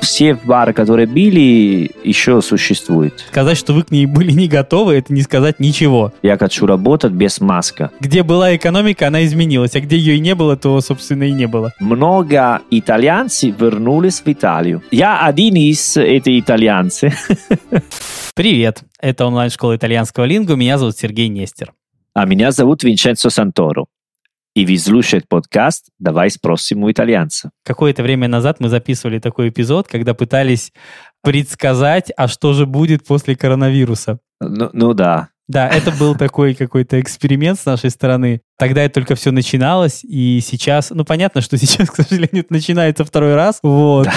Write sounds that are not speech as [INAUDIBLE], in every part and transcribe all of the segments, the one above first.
Все бары, которые были, еще существуют. Сказать, что вы к ней были не готовы, это не сказать ничего. Я хочу работать без маска. Где была экономика, она изменилась, а где ее и не было, то, собственно, и не было. Много итальянцев вернулись в Италию. Я один из этих итальянцев. [LAUGHS] Привет, это онлайн-школа итальянского лингу, меня зовут Сергей Нестер. А меня зовут Винченцо Санторо. И вы слушаете подкаст «Давай спросим у итальянца». Какое-то время назад мы записывали такой эпизод, когда пытались предсказать, а что же будет после коронавируса. Ну, ну да, Да, это был такой какой-то эксперимент с нашей стороны. Тогда это только все начиналось, и сейчас, ну, понятно, что [LAUGHS] сейчас, к сожалению, это начинается второй раз, вот.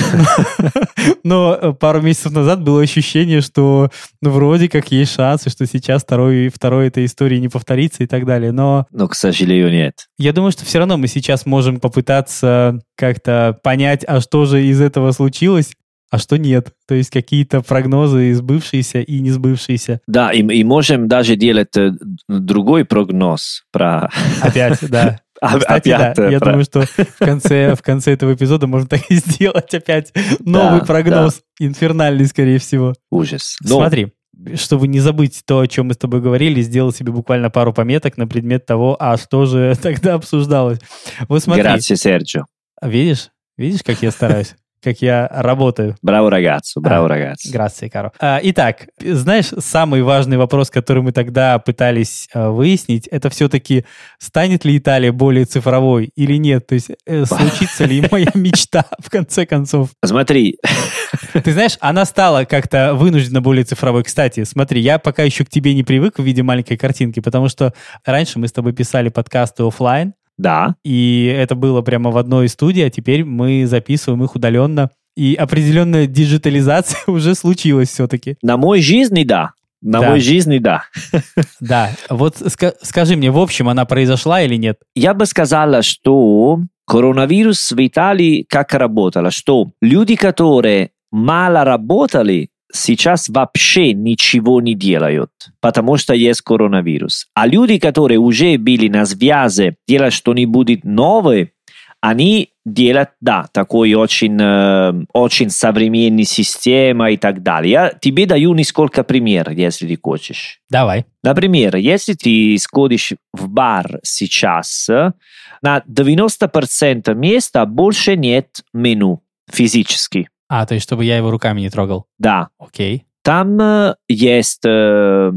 [LAUGHS] Но э, пару месяцев назад было ощущение, что, ну, вроде как есть шансы, что сейчас второй, второй этой истории не повторится и так далее. Но но, к сожалению, нет. я думаю, что все равно мы сейчас можем попытаться как-то понять, а что же из этого случилось, а что нет. То есть какие-то прогнозы сбывшиеся и не сбывшиеся. Да, и, и можем даже делать э, другой прогноз про... [LAUGHS] Опять, да. [LAUGHS] А- Кстати, да, опять, э, я про- думаю, что в конце, в конце этого эпизода можно так и сделать опять новый Да, прогноз, инфернальный, скорее всего. Ужас. Но Смотри, чтобы не забыть то, о чем мы с тобой говорили, сделал себе буквально пару пометок на предмет того, а что же [LAUGHS] тогда обсуждалось. Вот смотри, Grazie, Sergio. видишь? Видишь, как я стараюсь? Как я работаю? Браво, ragazzo, браво, А. Грация, Каро. А, итак, знаешь, самый важный вопрос, который мы тогда пытались а, выяснить, это все-таки станет ли Италия более цифровой или нет? То есть э, случится ли моя [LAUGHS] мечта в конце концов? Смотри, [LAUGHS] Ты знаешь, она стала как-то вынуждена более цифровой. Кстати, смотри, я пока еще к тебе не привык в виде маленькой картинки, потому что раньше мы с тобой писали подкасты оффлайн, да, и это было прямо в одной студии, а теперь мы записываем их удаленно. И определенная диджитализация [LAUGHS] уже случилась все-таки. на мой жизни, да. На Да. мой жизни, да. [LAUGHS] Да, вот ска- скажи мне, в общем, она произошла или нет? Я бы сказала, что коронавирус в Италии как работало, что люди, которые мало работали, сейчас вообще ничего не делают, потому что есть коронавирус. А люди, которые уже были на связи, делать что-нибудь новое, они делают, да, такой очень, э, очень современный система и так далее. Я тебе даю несколько примеров, если ты хочешь. Давай. Например, если ты сходишь в бар сейчас, на 90% места больше нет меню физически. А, то есть, чтобы я его руками не трогал. Да, Окей. там э, есть э,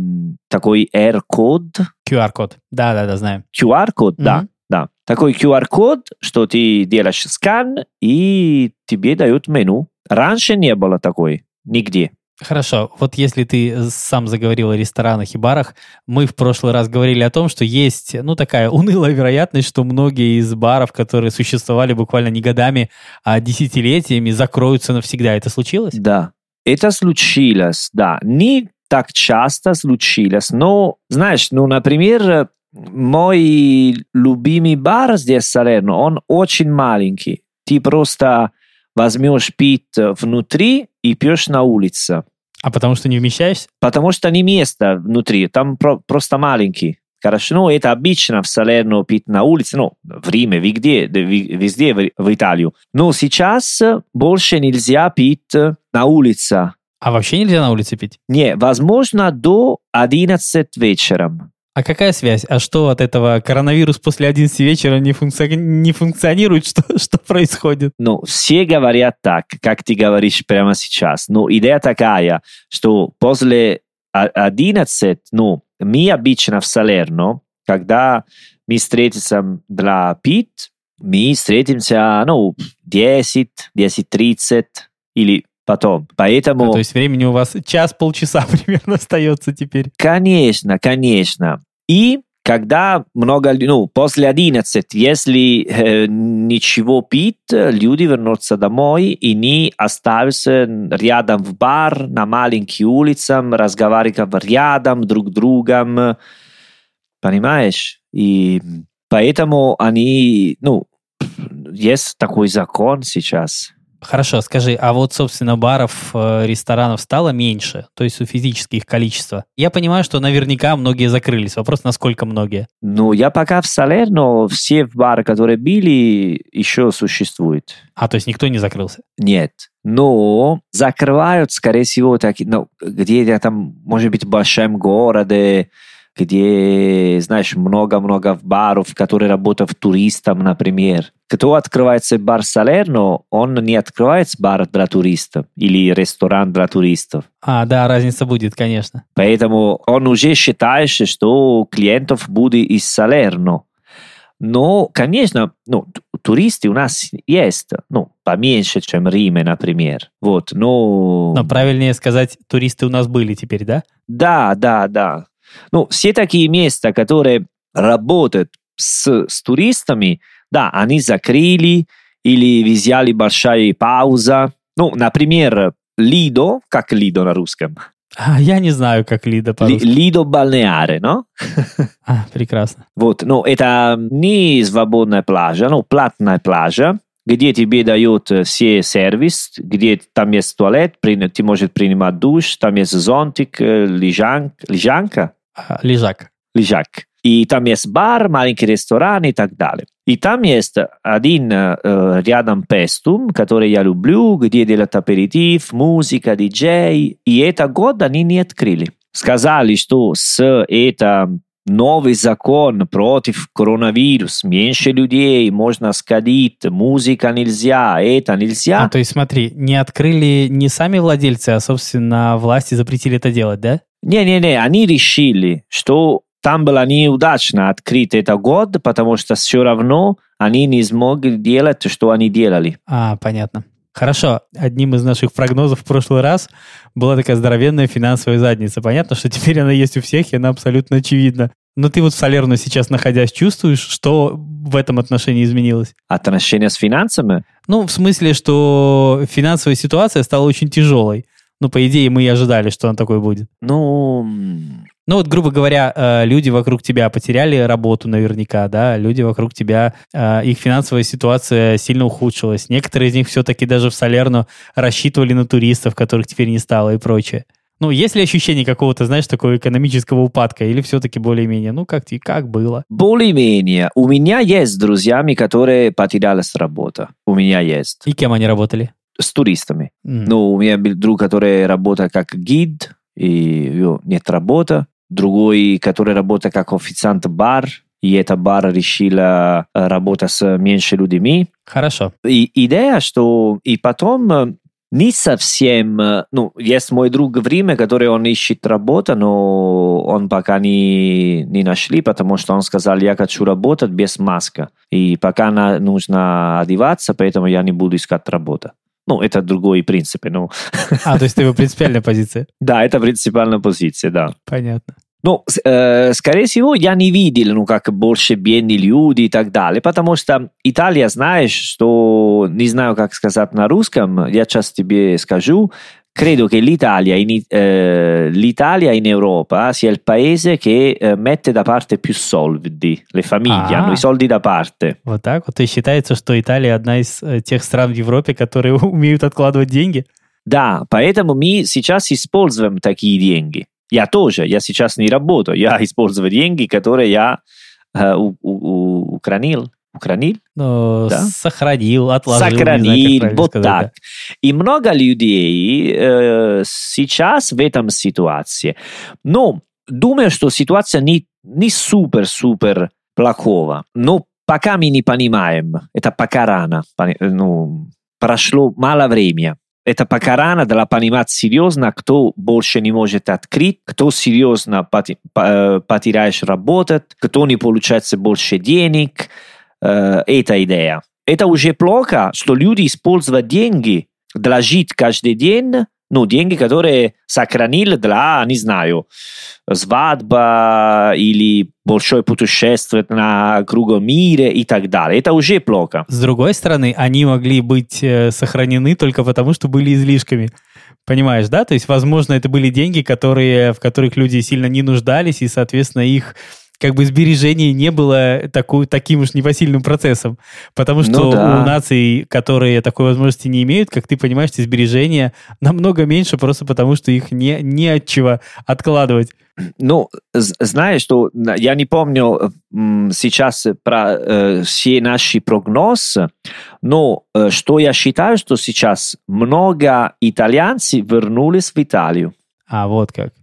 такой R-код, QR-код. Да-да-да, знаем. QR-код, да, Мгм. да. Такой QR-код, что ты делаешь скан, и тебе дают меню. Раньше не было такой, нигде. Хорошо, вот если ты сам заговорил о ресторанах и барах, мы в прошлый раз говорили о том, что есть, ну, такая [LAUGHS] унылая вероятность, что многие из баров, которые существовали буквально не годами, а десятилетиями, закроются навсегда. Это случилось? Да, это случилось, да. Не так часто случилось, но, знаешь, ну, например, мой любимый бар здесь Салерно, он очень маленький. Ты просто возьмешь пить внутри и пьешь на улице. А потому что не вмещаешься? Потому что не место внутри, там про- просто маленький. Хорошо, ну, это обычно в Салерно пить на улице, ну, в Риме, везде, везде в, в Италию. Но сейчас больше нельзя пить на улице. А вообще нельзя на улице пить? Не, возможно, до 11 вечером. А какая связь? А что от этого коронавирус после 11 вечера не, функци- не функционирует? [LAUGHS] Что, что происходит? Ну, все говорят так, как ты говоришь прямо сейчас. Но идея такая, что после о- 11, ну, мы обычно в Салерно, когда мы встретимся для пить, мы встретимся, ну, 10, 10.30 или потом. Поэтому... А, то есть времени у вас час-полчаса [LAUGHS] примерно остается теперь. Конечно, конечно. И когда много, ну, после 11, если э, ничего пить, люди вернутся домой и не оставятся рядом в бар, на маленькой улице, разговаривать рядом друг с другом. Понимаешь? И поэтому они, ну, есть такой закон сейчас. Хорошо, скажи, а вот, собственно, баров, э, ресторанов стало меньше, то есть у физически их количество. Я понимаю, что наверняка многие закрылись. Вопрос, насколько многие? Ну, я пока в Салерно, все бары, которые были, еще существуют. А, то есть никто не закрылся? Нет. Но закрывают, скорее всего, так, ну, где-то там, может быть, в большом городе, где, знаешь, много-много баров, которые работают туристам, например. Кто открывается бар Салерно, он не открывает бар для туристов или ресторан для туристов. А, да, разница будет, конечно. Поэтому он уже считает, что клиентов будет из Салерно. Но, конечно, ну, туристы у нас есть, ну, поменьше, чем Риме, например. Вот, но... Но правильнее сказать, туристы у нас были теперь, да? Да, да, да. Ну, все такие места, которые работают с, с туристами, да, они закрыли или взяли большая пауза. Ну, например, Лидо, как Лидо на русском? А, я не знаю, как Лидо по-русски. Лидо Балнеаре, no? [LAUGHS] А, прекрасно. Вот, ну, это не свободная плажа, ну, платная плажа, где тебе дают все сервис, где там есть туалет, ты можешь принимать душ, там есть зонтик, лежанка, лежанка, Лежак. Лежак. И там есть бар, маленький ресторан и так далее. И там есть один э, рядом Пестум, который я люблю, где делают аперитив, музыка, диджей. И это год они не открыли. Сказали, что с это новый закон против коронавируса, меньше людей, можно сходить, музыка нельзя, это нельзя. А, то есть смотри, не открыли не сами владельцы, а, собственно, власти запретили это делать, да? Не-не-не, они решили, что там было неудачно открыть этот год, потому что все равно они не смогли делать, что они делали. А, понятно. Хорошо, одним из наших прогнозов в прошлый раз была такая здоровенная финансовая задница. Понятно, что теперь она есть у всех, и она абсолютно очевидна. Но ты вот в Салерно сейчас находясь, чувствуешь, что в этом отношении изменилось? Отношения с финансами? Ну, в смысле, что финансовая ситуация стала очень тяжелой. Ну, по идее, мы и ожидали, что он такой будет. Ну... Ну, вот, грубо говоря, э, люди вокруг тебя потеряли работу наверняка, да, люди вокруг тебя, э, их финансовая ситуация сильно ухудшилась. Некоторые из них все-таки даже в Салерно рассчитывали на туристов, которых теперь не стало и прочее. Ну, есть ли ощущение какого-то, знаешь, такого экономического упадка, или все-таки более-менее, ну, как, как было? Более-менее. У меня есть друзьями, которые потеряли с работы. У меня есть. И кем они работали? С туристами. Mm. Ну, у меня был друг, который работает как гид, и его нет работы. Другой, который работает как официант бар, и эта бар решила работать с меньше людьми. Хорошо. И идея, что и потом не совсем, ну, есть мой друг в Риме, который он ищет работу, но он пока не, не нашли, потому что он сказал, я хочу работать без маска. И пока на, нужно одеваться, поэтому я не буду искать работу. Ну, это другой принцип. Ну. А, то есть это его принципиальная позиция? [LAUGHS] Да, это принципиальная позиция, да. Понятно. Ну, э, скорее всего, я не видел, ну, как больше бедные люди и так далее, потому что Италия, знаешь, что, не знаю, как сказать на русском, я сейчас тебе скажу, credo che l'Italia in, eh, l'Italia in Europa sia il paese che eh, mette da parte più soldi. Le famiglie а, hanno i soldi da parte. Вот так вот. И считается, что Италия одна из э, тех стран в Европе, которые [LAUGHS] умеют откладывать деньги? Да, поэтому мы сейчас используем такие деньги. Я тоже, я сейчас не работаю, я использую деньги, которые я э, у, у, у, укранил. Укранил? Ну, да? Сохранил, отложил. Сохранил, знаю, вот сказать, так. Да. И много людей э, сейчас в этом ситуации. Но думаю, что ситуация не, не супер-супер плохого. Но пока мы не понимаем, это пока рано, ну, прошло мало времени. Это пока рано для понимать серьезно, кто больше не может открыть, кто серьезно потеряешь работать, кто не получается больше денег, э, эта идея. Это уже плохо, что люди используют деньги для жить каждый день, ну, деньги, которые сохранили для, не знаю, свадьба или большое путешествие на кругом мира и так далее. Это уже плохо. С другой стороны, они могли быть э, сохранены только потому, что были излишками. Понимаешь, да? То есть, возможно, это были деньги, которые, в которых люди сильно не нуждались, и, соответственно, их как бы сбережение не было такой, таким уж непосильным процессом. Потому что Ну да. у наций, которые такой возможности не имеют, как ты понимаешь, эти сбережения намного меньше, просто потому что их не, не от чего откладывать. Ну, знаешь, что я не помню сейчас про э, все наши прогнозы, но э, что я считаю, что сейчас много итальянцев вернулись в Италию. А, вот как.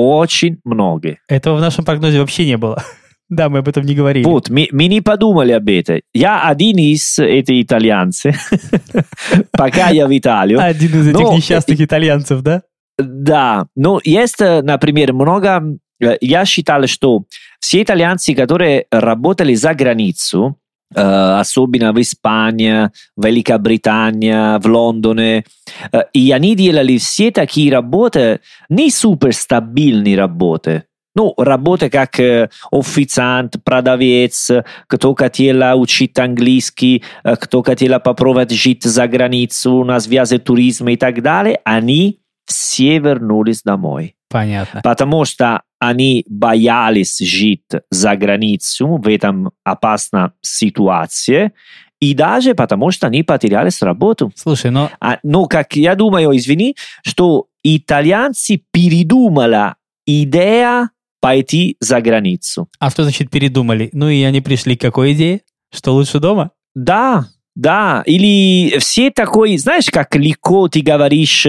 Очень много. Этого в нашем прогнозе вообще не было. [LAUGHS] Да, мы об этом не говорили. Вот, мы, мы не подумали об этом. Я один из этих итальянцев, [LAUGHS] пока я в Италию. Один из этих несчастных итальянцев, да? Да, ну есть, э, например, много... э, Я считал, что все итальянцы, которые работали за границу, э, особенно в Испании, в Великобритании, в Лондоне, э, и они делали все такие работы, не суперстабильные работы, ну, работы как э, официант, продавец, э, кто хотел учить английский, э, кто хотел попробовать жить за границу на связи туризма и так далее, они все вернулись домой. Понятно. Потому что они боялись жить за границу в этом опасной ситуации, и даже потому что они потеряли работу. Слушай, но А, ну, как я думаю, извини, что итальянцы передумали идея пойти за границу. а что значит передумали? Ну и они пришли к какой идее? Что лучше дома? Да, да. Или все такой, знаешь, как легко ты говоришь,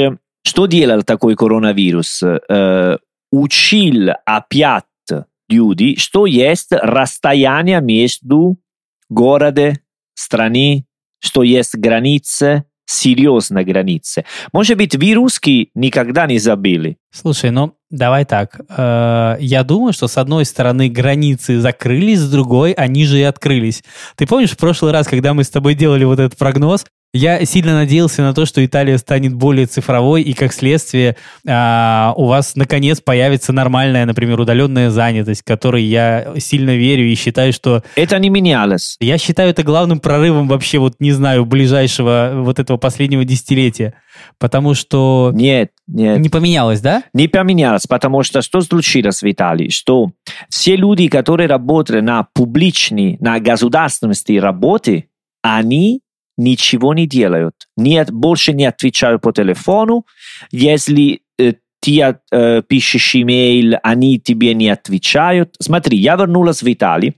что делал такой коронавирус? Э, учил опять люди, что есть расстояние между городом, страной, что есть границы, серьезные границы. Может быть, вы русские никогда не забыли. Слушай, ну давай так. Э, Я думаю, что с одной стороны границы закрылись, с другой они же и открылись. Ты помнишь в прошлый раз, когда мы с тобой делали вот этот прогноз, я сильно надеялся на то, что Италия станет более цифровой, и как следствие а, у вас наконец появится нормальная, например, удаленная занятость, которой я сильно верю и считаю, что Это не менялось. я считаю это главным прорывом вообще, вот не знаю, ближайшего вот этого последнего десятилетия. Потому что Нет, нет. не поменялось, да? не поменялось, потому что что случилось в Италии? Что все люди, которые работали на публичной, на государственной работе, они ничего не делают. Нет, больше не отвечают по телефону. Если э, ты э, пишешь имейл, они тебе не отвечают. Смотри, я вернулась в Италию,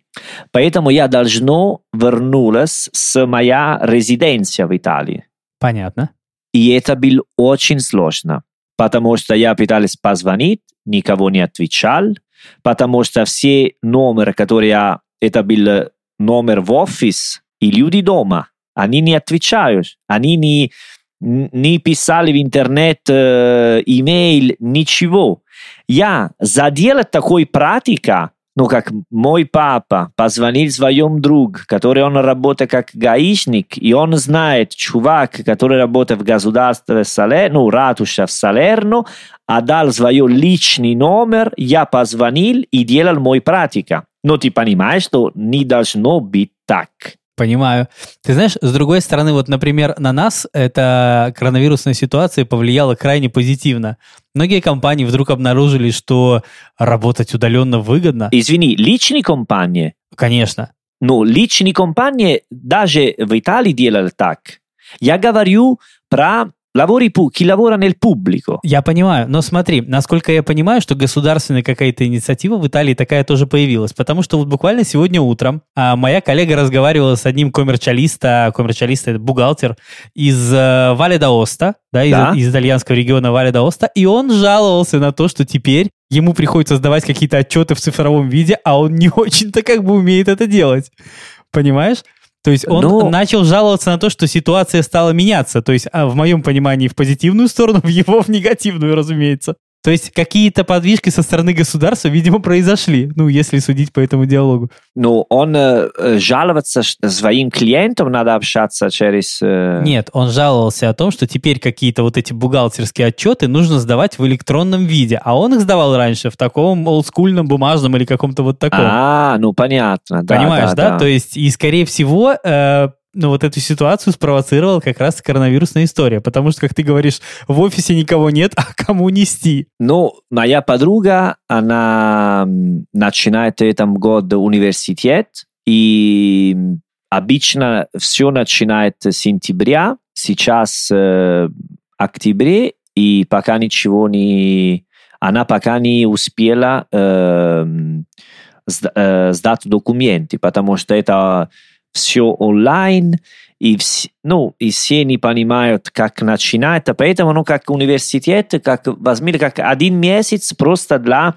поэтому я должно вернулась с моя резиденция в Италии. Понятно. И это было очень сложно, потому что я пытался позвонить, никого не отвечал, потому что все номеры, которые я... Это был номер в офис, и люди дома, они не отвечают, они не, не писали в интернет э, имейл, ничего. Я заделать такой практика, ну, как мой папа позвонил своему другу, который он работает как гаишник, и он знает, чувак, который работает в государстве Салерно, ну, ратуша в Салерно, отдал свой личный номер, я позвонил и делал мой практика. Но ты понимаешь, что не должно быть так. Понимаю. Ты знаешь, с другой стороны, вот, например, на нас эта коронавирусная ситуация повлияла крайне позитивно. Многие компании вдруг обнаружили, что работать удаленно выгодно. Извини, личные компании, Конечно. ну, личные компании даже в Италии делали так. Я говорю про lavori pu- chi lavora nel pubblico. Я понимаю, но смотри, насколько я понимаю, что государственная какая-то инициатива в Италии такая тоже появилась, потому что вот буквально сегодня утром а, моя коллега разговаривала с одним коммерчалиста, коммерчалиста это бухгалтер из э, Вале d'Аоста, да, из, Да. из итальянского региона Вале d'Аоста, и он жаловался на то, что теперь ему приходится сдавать какие-то отчеты в цифровом виде, а он не [LAUGHS] очень-то как бы умеет это делать. Понимаешь? То есть он Ну- начал жаловаться на то, что ситуация стала меняться. То есть, а, в моем понимании, в позитивную сторону, [LAUGHS] в его в негативную, разумеется. То есть какие-то подвижки со стороны государства, видимо, произошли, ну, если судить по этому диалогу. Ну, он э, жаловаться своим клиентам надо общаться через... э, Нет, он жаловался о том, что теперь какие-то вот эти бухгалтерские отчеты нужно сдавать в электронном виде, а он их сдавал раньше в таком олдскульном бумажном или каком-то вот таком. А, ну понятно. да, Понимаешь, да, То есть, и скорее всего, э, ну, вот эту ситуацию спровоцировала как раз коронавирусная история, потому что, как ты говоришь, в офисе никого нет, [LAUGHS] а кому нести? Ну, моя подруга, она начинает в этом году университет, и обычно все начинает с сентября, сейчас э, октябре, и пока ничего не... Она пока не успела э, э, сдать документы, потому что это все онлайн, и, вс, ну, и все не понимают, как начинать. Поэтому, ну, как университет, как возьмили как один месяц просто для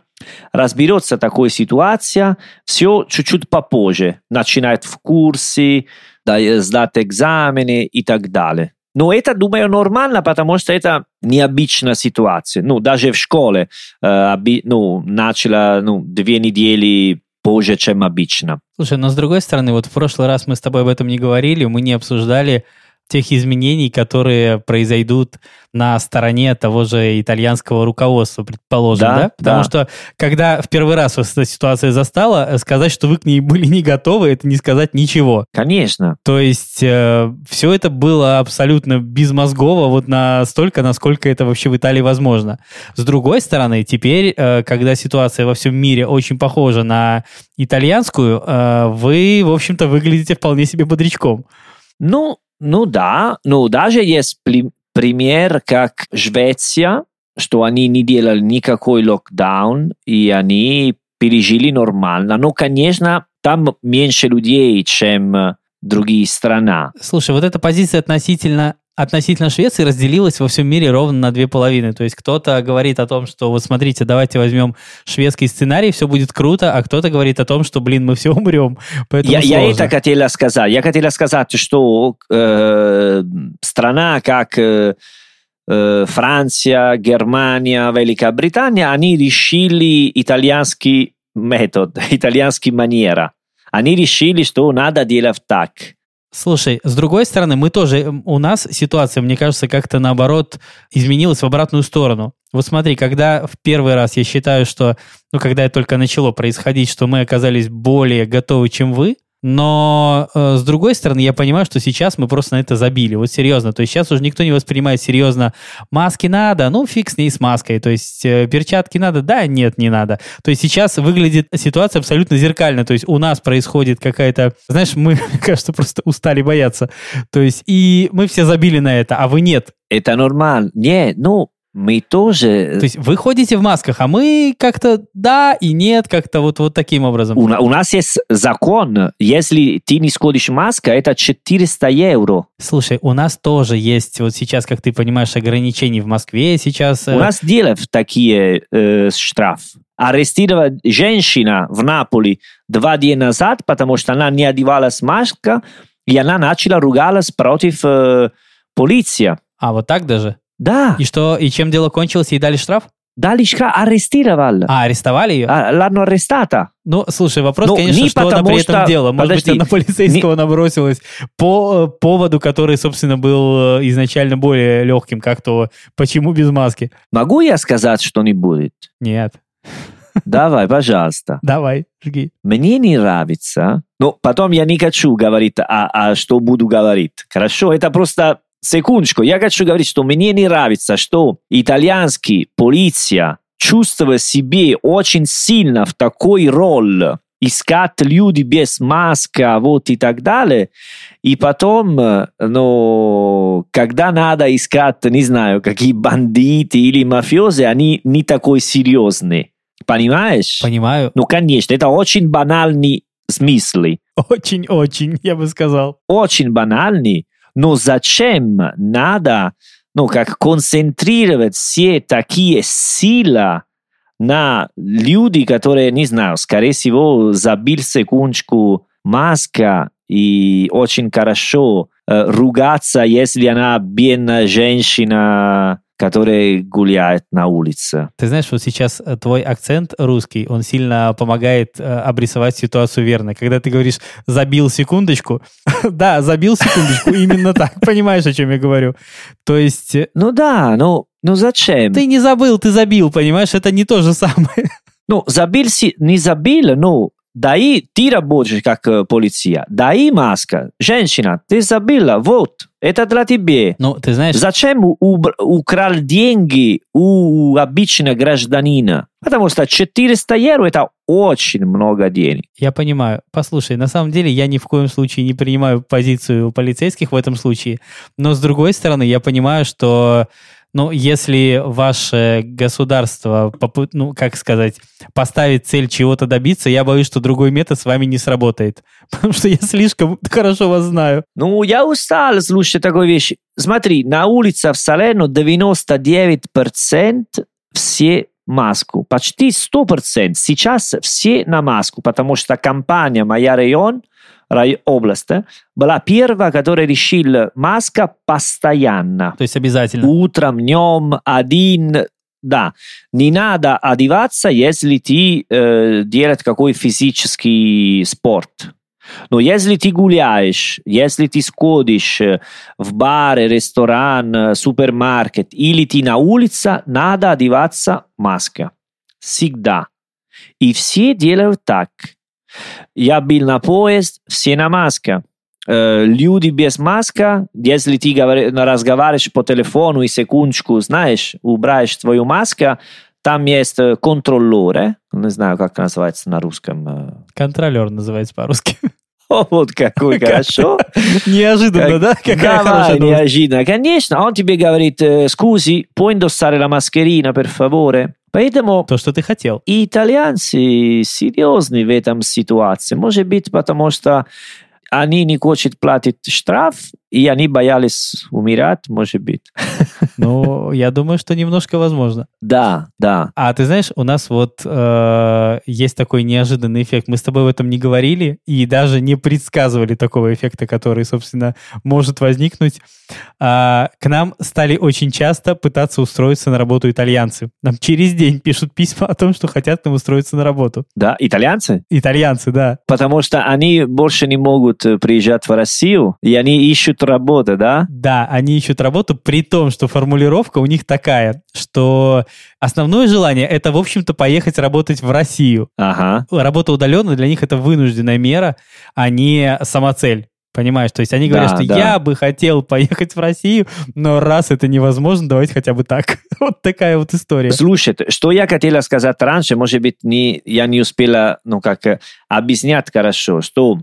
разберется такой ситуация, все чуть-чуть попозже. Начинает в курсе, сдать экзамены и так далее. Но это, думаю, нормально, потому что это необычная ситуация. Ну, даже в школе э, ну, начала ну, две недели позже, чем обычно. Слушай, но с другой стороны, вот в прошлый раз мы с тобой об этом не говорили, мы не обсуждали тех изменений, которые произойдут на стороне того же итальянского руководства, предположим, да? да? Потому да. что, когда в первый раз вас эта ситуация застала, э, сказать, что вы к ней были не готовы, это не сказать ничего. Конечно. То есть э, все это было абсолютно безмозгово, вот настолько, насколько это вообще в Италии возможно. С другой стороны, теперь, э, когда ситуация во всем мире очень похожа на итальянскую, э, вы, в общем-то, выглядите вполне себе бодрячком. Ну, ну да, ну даже есть пример, как Швеция, что они не делали никакой локдаун, и они пережили нормально. Но, конечно, там меньше людей, чем другие страны. Слушай, вот эта позиция относительно относительно Швеции разделилась во всем мире ровно на две половины. То есть кто-то говорит о том, что вот смотрите, давайте возьмем шведский сценарий, все будет круто, а кто-то говорит о том, что, блин, мы все умрем. [LAUGHS] Я, я это хотела сказать. Я хотела сказать, что э, страна как э, э, Франция, Германия, Великобритания, они решили итальянский метод, [LAUGHS] итальянский манера. Они решили, что надо делать так. Слушай, с другой стороны, мы тоже, у нас ситуация, мне кажется, как-то наоборот изменилась в обратную сторону. Вот смотри, когда в первый раз я считаю, что, ну, когда это только начало происходить, что мы оказались более готовы, чем вы, но э, с другой стороны, я понимаю, что сейчас мы просто на это забили. Вот серьезно. То есть сейчас уже никто не воспринимает серьезно. Маски надо, ну фиг с ней с маской. То есть э, перчатки надо, да, нет, не надо. То есть сейчас выглядит ситуация абсолютно зеркально. То есть у нас происходит какая-то... Знаешь, мы, [LAUGHS] кажется, просто устали бояться. То есть и мы все забили на это, а вы нет. Это нормально. Не, ну, мы тоже... То есть вы ходите в масках, а мы как-то да и нет, как-то вот, вот таким образом. У, у нас есть закон, если ты не сходишь в маска, это 400 евро. Слушай, у нас тоже есть, вот сейчас, как ты понимаешь, ограничения в Москве сейчас. У нас делают такие э, штраф. Арестировать женщина в Наполе два дня назад, потому что она не одевалась маска, и она начала ругалась против э, полиции. А, вот так даже? Да. И что, и чем дело кончилось, ей дали штраф? Дали штраф, арестировали. А, арестовали ее? А, l'hanno arrestata. Ну, слушай, вопрос, ну, конечно, что она при этом что... делала. Может Подожди, быть, она полицейского не... набросилась по э, поводу, который, собственно, был э, изначально более легким, как то «почему без маски?» Могу я сказать что-нибудь? Нет. [LAUGHS] Давай, пожалуйста. Давай, жги. Мне не нравится. Ну, потом я не хочу говорить, а, а что буду говорить. Хорошо? Это просто секундочку, я хочу говорить, что мне не нравится, что итальянский полиция чувствует себе очень сильно в такой роль, искать люди без маска, вот и так далее. И потом, ну, когда надо искать, не знаю, какие бандиты или мафиози, они не такой серьезные. Понимаешь? Понимаю. Ну, конечно, это очень банальный смысл. Очень-очень, я бы сказал. Очень банальный. Но зачем надо, ну, как концентрировать все такие силы на люди, которые, не знаю, скорее всего, забил секундочку маска и очень хорошо э, ругаться, если она бедная женщина, которые гуляют на улице. Ты знаешь, вот сейчас э, твой акцент русский, он сильно помогает э, обрисовать ситуацию верно. Когда ты говоришь «забил секундочку», [LAUGHS] да, забил секундочку, [LAUGHS] именно так, понимаешь, о чем я говорю. То есть... Э, ну да, ну, ну зачем? Ты не забыл, ты забил, понимаешь, это не то же самое. Ну, забил, не забил, ну, дай, ты работаешь как полиция, дай маска. Женщина, ты забыла, вот, это для тебя. Ну, ты знаешь... Зачем убр- украл деньги у обычного гражданина? Потому что 400 евро – это очень много денег. Я понимаю. Послушай, на самом деле я ни в коем случае не принимаю позицию полицейских в этом случае. Но с другой стороны, я понимаю, что ну, если ваше государство, ну, как сказать, поставит цель чего-то добиться, я боюсь, что другой метод с вами не сработает. [LAUGHS] Потому что я слишком хорошо вас знаю. Ну, я устал слушать такой вещи. Смотри, на улице в Салерно 99% все маску. Почти 100%. Сейчас все на маску, потому что компания «Моя район» область была первая, которая решила маска постоянно. То есть обязательно. Утром, днем, один, да, не надо одеваться, если ты э, делаешь какой физический спорт. Но если ты гуляешь, если ты сходишь в бар, ресторан, супермаркет или ты на улице, надо одеваться маска. Всегда. И все делают так. Я был на поезд, все на маска. Э, люди без маска, если ты говори, разговариваешь по телефону и секундочку, знаешь, убираешь твою маску, там есть контролеры, не знаю, как называется на русском. Контролер называется по-русски. [LAUGHS] О, вот какой хорошо. Неожиданно, да? Какая Давай, неожиданно. Конечно, он тебе говорит, scusi, puoi indossare la mascherina, per favore? Поэтому... То, что ты хотел. И итальянцы серьезны в этом ситуации. Может быть, потому что они не хотят платить штраф, и они боялись умирать, может быть. Ну, я думаю, что немножко возможно. Да, да. А ты знаешь, у нас вот э, есть такой неожиданный эффект. Мы с тобой в этом не говорили и даже не предсказывали такого эффекта, который, собственно, может возникнуть. А, к нам стали очень часто пытаться устроиться на работу итальянцы. Нам через день пишут письма о том, что хотят нам устроиться на работу. Да, итальянцы? Итальянцы, да. Потому что они больше не могут э, приезжать в Россию, и они ищут работу, да? Да, они ищут работу, при том, что формулировка у них такая, что основное желание это, в общем-то, поехать работать в Россию. Ага. Работа удаленно для них это вынужденная мера, а не самоцель. Понимаешь, то есть они говорят, да, что да. я бы хотел поехать в Россию, но раз это невозможно, давайте хотя бы так. [LAUGHS] вот такая вот история. Слушай, что я хотела сказать раньше, может быть, не, я не успела, ну как, э, объяснять хорошо, что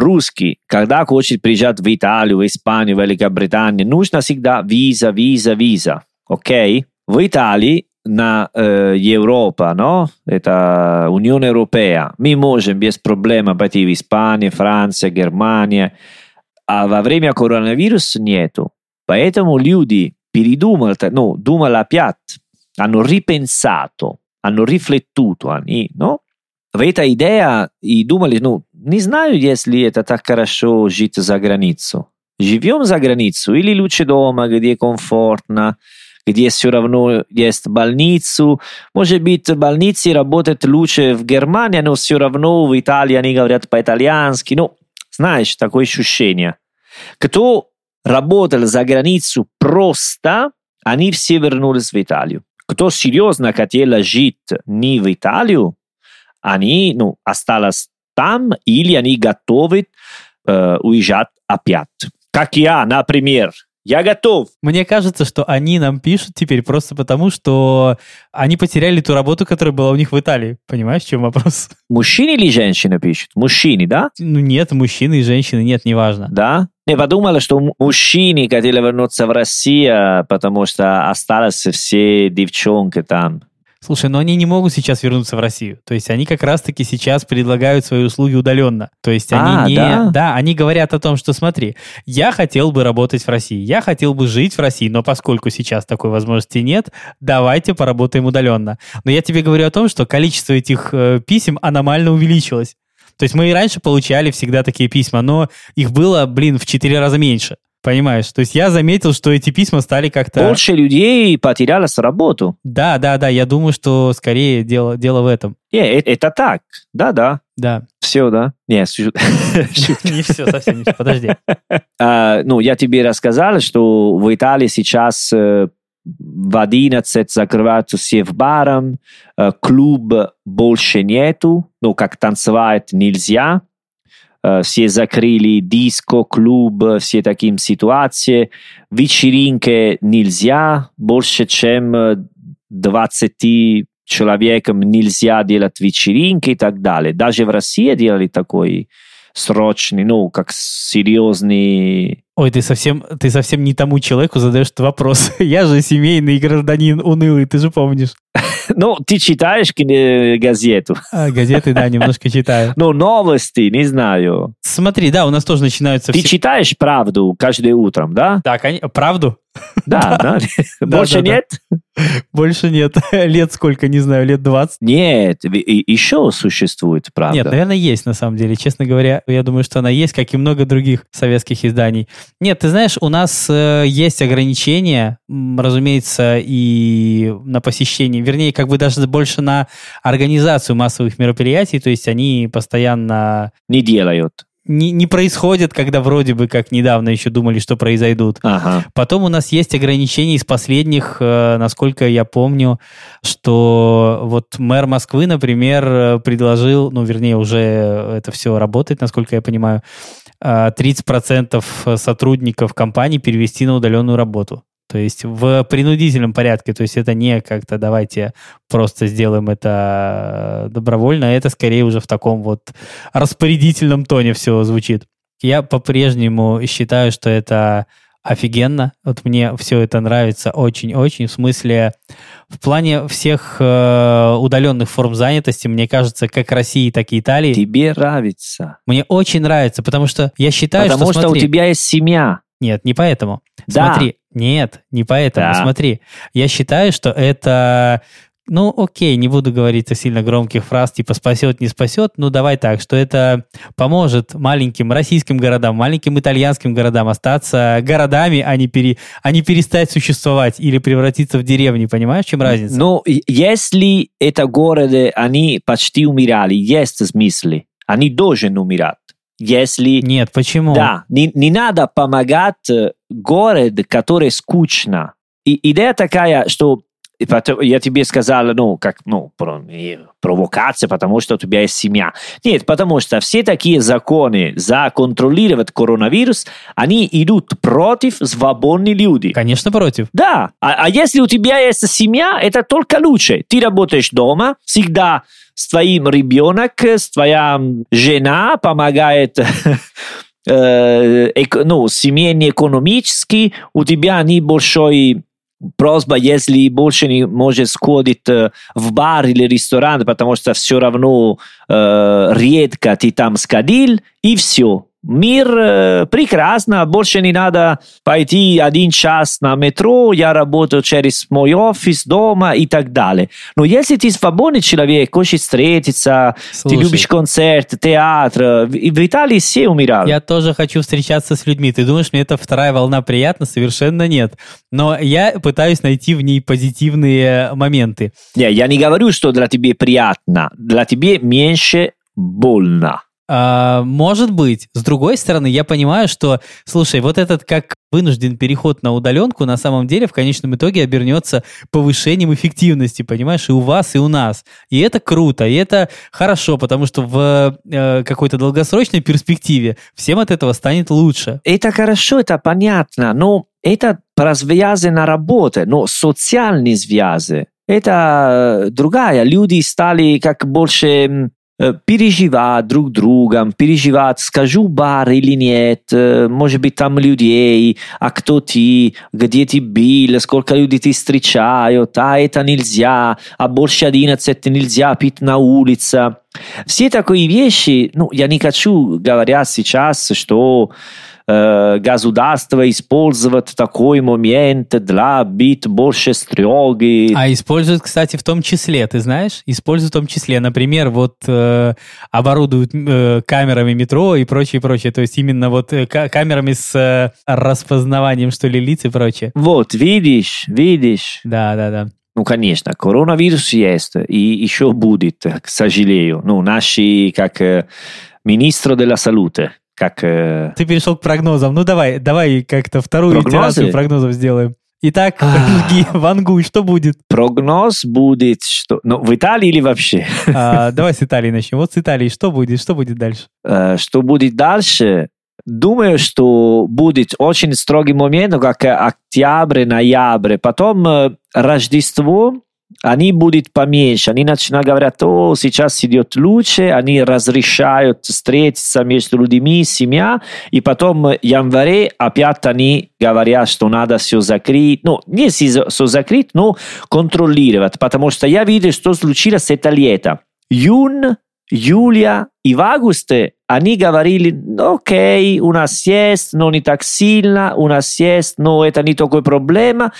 русский, когда хочет приезжать в Италию, в Испанию, в Великобританию, нужно всегда виза, виза, виза. Окей? В Италии на э, Европа, no? Это Unione Europea. Мы можем без проблем пойти в Испанию, Франция, Германия. А во время коронавируса нету. Поэтому люди передумали, ну, думали опять, hanno ripensato, hanno riflettuto, они, no? В эта идея и думали, ну, не знаю, если это так хорошо жить за границу. Живем за границу или лучше дома, где комфортно, где все равно есть больницу. Может быть, больницы работают лучше в Германии, но все равно в Италии они говорят по-итальянски. Ну, знаешь, такое ощущение. Кто работал за границу просто, они все вернулись в Италию. Кто серьезно хотел жить не в Италию, они ну, остались там или они готовы э, уезжать опять. Как я, например. Я готов. Мне кажется, что они нам пишут теперь просто потому, что они потеряли ту работу, которая была у них в Италии. Понимаешь, в чем вопрос? Мужчины или женщины пишут? Мужчины, да? Ну нет, мужчины и женщины, нет, неважно. Да? Не подумала, что мужчины хотели вернуться в Россию, потому что остались все девчонки там. Слушай, но они не могут сейчас вернуться в Россию. То есть они как раз-таки сейчас предлагают свои услуги удаленно. То есть они а, не... Да? да, они говорят о том, что смотри, я хотел бы работать в России, я хотел бы жить в России, но поскольку сейчас такой возможности нет, давайте поработаем удаленно. Но я тебе говорю о том, что количество этих э, писем аномально увеличилось. То есть мы и раньше получали всегда такие письма, но их было, блин, в четыре раза меньше. Понимаешь? То есть я заметил, что эти письма стали как-то... Больше людей потеряли с работу. Да, да, да. Я думаю, что скорее дело, дело в этом. Не, это, это так. Да, да. Да. Все, да? Не, [LAUGHS] Не все, совсем не все. Подожди. [LAUGHS] А, ну, я тебе рассказал, что в Италии сейчас э, в 11 закрываются все в баром, э, клуб больше нету, ну, как танцевать нельзя, э, все закрыли диско, клуб, все таким ситуации, вечеринки нельзя, больше чем 20 человеком нельзя делать вечеринки и так далее. Даже в России делали такой срочный, ну, как серьезный Ой, ты совсем, ты совсем не тому человеку задаешь этот вопрос. [LAUGHS] Я же семейный гражданин унылый, ты же помнишь. [LAUGHS] Ну, ты читаешь газету? А, газеты, да, [LAUGHS] немножко читаю. Ну, новости, не знаю. Смотри, да, у нас тоже начинаются... Ты все... читаешь правду каждое утром, да? Так, правду? Да, да. Больше нет? Больше нет. Лет сколько, не знаю, лет 20? Нет, еще существует, правда. Нет, наверное, есть на самом деле. Честно говоря, я думаю, что она есть, как и много других советских изданий. Нет, ты знаешь, у нас э, есть ограничения, разумеется, и на посещение, вернее, как бы даже больше на организацию массовых мероприятий, то есть они постоянно... Не делают не, не происходят, когда вроде бы как недавно еще думали, что произойдут. Ага. Потом у нас есть ограничения из последних, э, насколько я помню, что вот мэр Москвы, например, предложил, ну, вернее, уже это все работает, насколько я понимаю, 30% э, сотрудников компании перевести на удаленную работу. То есть в принудительном порядке, то есть это не как-то давайте просто сделаем это добровольно, а это скорее уже в таком вот распорядительном тоне все звучит. Я по-прежнему считаю, что это офигенно. Вот мне все это нравится очень-очень. В смысле, в плане всех э, удаленных форм занятости, мне кажется, как России, так и Италии. Тебе нравится. Мне очень нравится, потому что я считаю, потому что... Потому что смотри, у тебя есть семья. Нет, не поэтому. Да. Смотри, нет, не поэтому. Да. Смотри, я считаю, что это ну, окей, не буду говорить о сильно громких фраз, типа спасет, не спасет, ну, давай так, что это поможет маленьким российским городам, маленьким итальянским городам остаться городами, а не, пере, а не перестать существовать или превратиться в деревни, понимаешь, чем разница? Ну, если это города, они почти умирали, есть смысл, они должны умирать. Если... Нет, почему? Да, не, не надо помогать э, город, который скучно. И идея такая, что я тебе сказал, ну, как, ну, провокация, потому что у тебя есть семья. Нет, потому что все такие законы за контролировать коронавирус, они идут против свободных людей. Конечно, против. Да, а, а если у тебя есть семья, это только лучше. Ты работаешь дома, всегда с твоим ребенок, с твоя жена помогает [LAUGHS] э, ну, семейно экономически, у тебя небольшой просьба, если больше не можешь сходить в бар или ресторан, потому что все равно э, редко ты там сходил, и все. Мир э, прекрасно, больше не надо пойти один час на метро, я работаю через мой офис дома и так далее. Но если ты свободный человек, хочешь встретиться, Слушай, ты любишь концерт, театр, в, Италии все умирали. Я тоже хочу встречаться с людьми. Ты думаешь, мне эта вторая волна приятна? Совершенно нет. Но я пытаюсь найти в ней позитивные моменты. Не, я не говорю, что для тебя приятно, для тебя меньше больно. А, может быть. С другой стороны, я понимаю, что, слушай, вот этот как вынужден переход на удаленку на самом деле в конечном итоге обернется повышением эффективности, понимаешь, и у вас, и у нас. И это круто, и это хорошо, потому что в э, какой-то долгосрочной перспективе всем от этого станет лучше. Это хорошо, это понятно, но это про связи на работе, но социальные связи. Это другая. Люди стали как больше переживать друг другом, переживать, скажу бар или нет, может быть там людей, а кто ты, где ты был, сколько людей ты встречают, а это нельзя, а больше 11 нельзя пить на улице. Все такие вещи, ну, я не хочу говорить сейчас, что э, государство использовать такой момент для быть больше строгий. А используют, кстати, в том числе, ты знаешь? Используют в том числе. Например, вот э, оборудуют э, камерами метро и прочее, прочее. То есть именно вот э, камерами с э, распознаванием, что ли, лиц и прочее. Вот, видишь, видишь. Да, да, да. Ну, конечно, коронавирус есть и еще будет, к сожалению. Ну, наши, как э, министр de la salute, как... Э... Ты перешел к прогнозам. Ну, давай, давай как-то вторую Прогнозы? итерацию прогнозов сделаем. Итак, А. жги, вангуй, что будет? Прогноз будет, что... Ну, в Италии или вообще? А, давай с Италии начнем. Вот с Италии что будет? Что будет дальше? Э, Что будет дальше? Думаю, что будет очень строгий момент, ну, как октябрь, ноябрь. Потом э, Рождество, они будут поменьше. Они начинают говорить, о, сейчас идет лучше, они разрешают встретиться между людьми, семья, и потом в январе опять они говорят, что надо все закрыть. Ну, не все закрыть, но контролировать, потому что я видел, что случилось с это лето. Июнь, Юлия и в августе они говорили, «Ну, окей, у нас есть, но не так сильно, у нас есть, но это не такой проблема.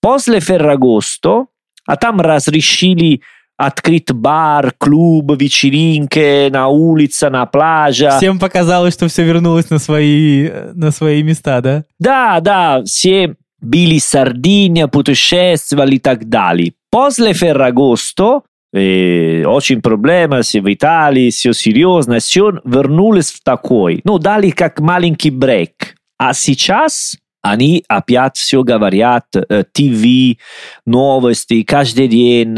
После Феррагосто, а там разрешили открыть бар, клуб, вечеринки на улице, на пляже. Всем показалось, что все вернулось на свои, на свои места, да? Да, да, все били Сардиния, путешествовали и так далее. После Феррагосто э, очень проблема с- в Италии, все серьезно, все вернулись в такой. Ну, дали как маленький брейк. А сейчас они опять все говорят, ТВ, новости, каждый день,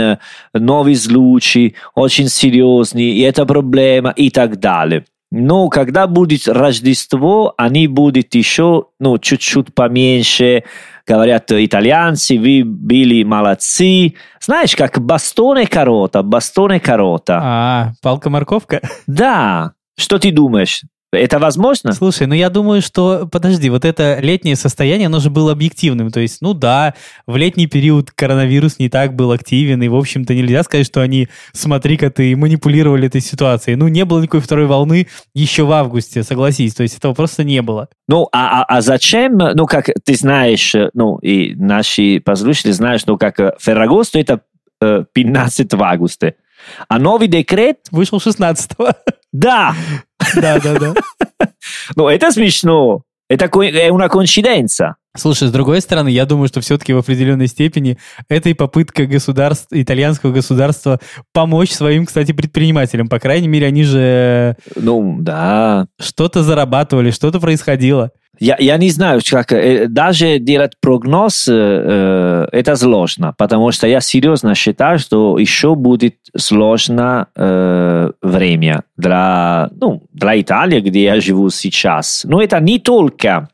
новые случаи, очень серьезные, и это проблема, и так далее. Но когда будет Рождество, они будут еще ну, чуть-чуть поменьше. Говорят, итальянцы, вы были молодцы. Знаешь, как бастоне корота, бастоне корота. А, палка-морковка? Да. Что ты думаешь? Это возможно? Слушай, ну я думаю, что, подожди, вот это летнее состояние, оно же было объективным. То есть, ну да, в летний период коронавирус не так был активен, и, в общем-то, нельзя сказать, что они, смотри-ка, ты манипулировали этой ситуацией. Ну, не было никакой второй волны еще в августе, согласись. То есть, этого просто не было. Ну, а, а, а зачем, ну, как ты знаешь, э, ну, и наши послушатели знают, ну, как э, Феррагосто это э, 15 августа. А новый декрет, Вышел 16-го. да, Да-да-да. ну, это смешно. Это una coincidenza. Слушай, с другой стороны, я думаю, что все-таки в определенной степени это и попытка государств, итальянского государства помочь своим, кстати, предпринимателям. По крайней мере, они же Ну, да. что-то зарабатывали, что-то происходило. Я, я не знаю, как, э, даже делать прогноз э, э, это сложно, потому что я серьезно считаю, что еще будет сложно э, время для, ну, для Италии, где я живу сейчас. Но это не только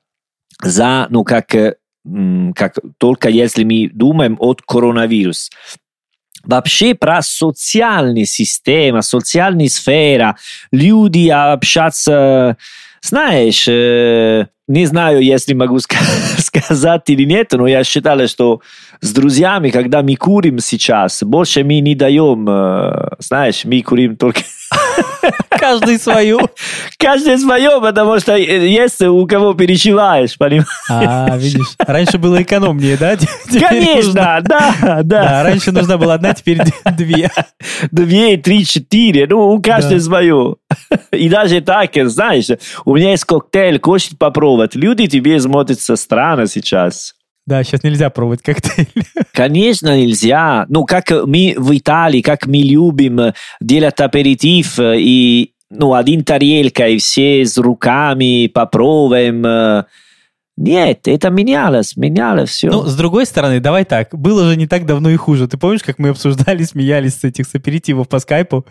за, ну, как, э, как только если мы думаем от коронавирус. Вообще про социальная система, социальная сфера, люди общаться, знаешь, э, не знаю, если могу ска- [LAUGHS] сказать или нет, но я считал, что с друзьями, когда мы курим сейчас, больше мы не даем, э, знаешь, мы курим только [LAUGHS] [LAUGHS] Каждый свою. каждый свое, потому что э, есть у кого переживаешь, понимаешь? А, видишь, раньше было экономнее, да? Теперь нужно- Конечно, да, да. [LAUGHS] Да, раньше нужна была одна, теперь [LAUGHS] две. Две, три, четыре, ну, у каждого Да. свое. И даже так, знаешь, у меня есть коктейль, хочет попробовать. Люди тебе смотрят со стороны сейчас. Да, сейчас нельзя пробовать коктейль. [LAUGHS] Конечно, нельзя. Ну, как мы в Италии, как мы любим э, делать аперитив э, и ну, один тарелка, и все с руками попробуем. Нет, это менялось, менялось все. Ну, с другой стороны, давай так, было же не так давно и хуже. Ты помнишь, как мы обсуждали, смеялись с этих с аперитивов по скайпу,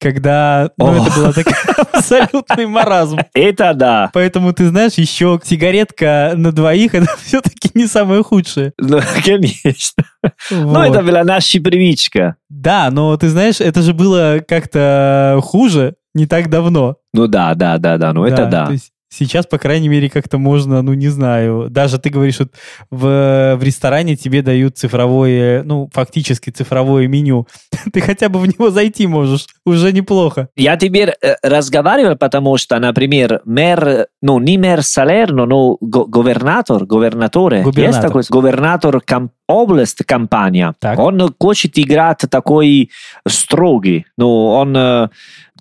когда, ну, Ох. это было такой [LAUGHS] абсолютный маразм. это да. Поэтому, ты знаешь, еще сигаретка на двоих, это [LAUGHS] все-таки не самое худшее. Ну, конечно. Ну, Вот. это была наша привычка. Да, но ты знаешь, это же было как-то хуже не так давно. Ну да, да, да, да, ну это да. То есть сейчас, по крайней мере, как-то можно, ну, не знаю, даже ты говоришь, вот в, в ресторане тебе дают цифровое, ну, фактически цифровое меню. [LAUGHS] Ты хотя бы в него зайти можешь, уже неплохо. Я теперь э, разговаривал, потому что, например, мэр, ну, не мэр Салерно, но губернатор, губернаторе, есть Губернатор. такой губернатор кам- область компания. Так. Он хочет играть такой строгий, но он э,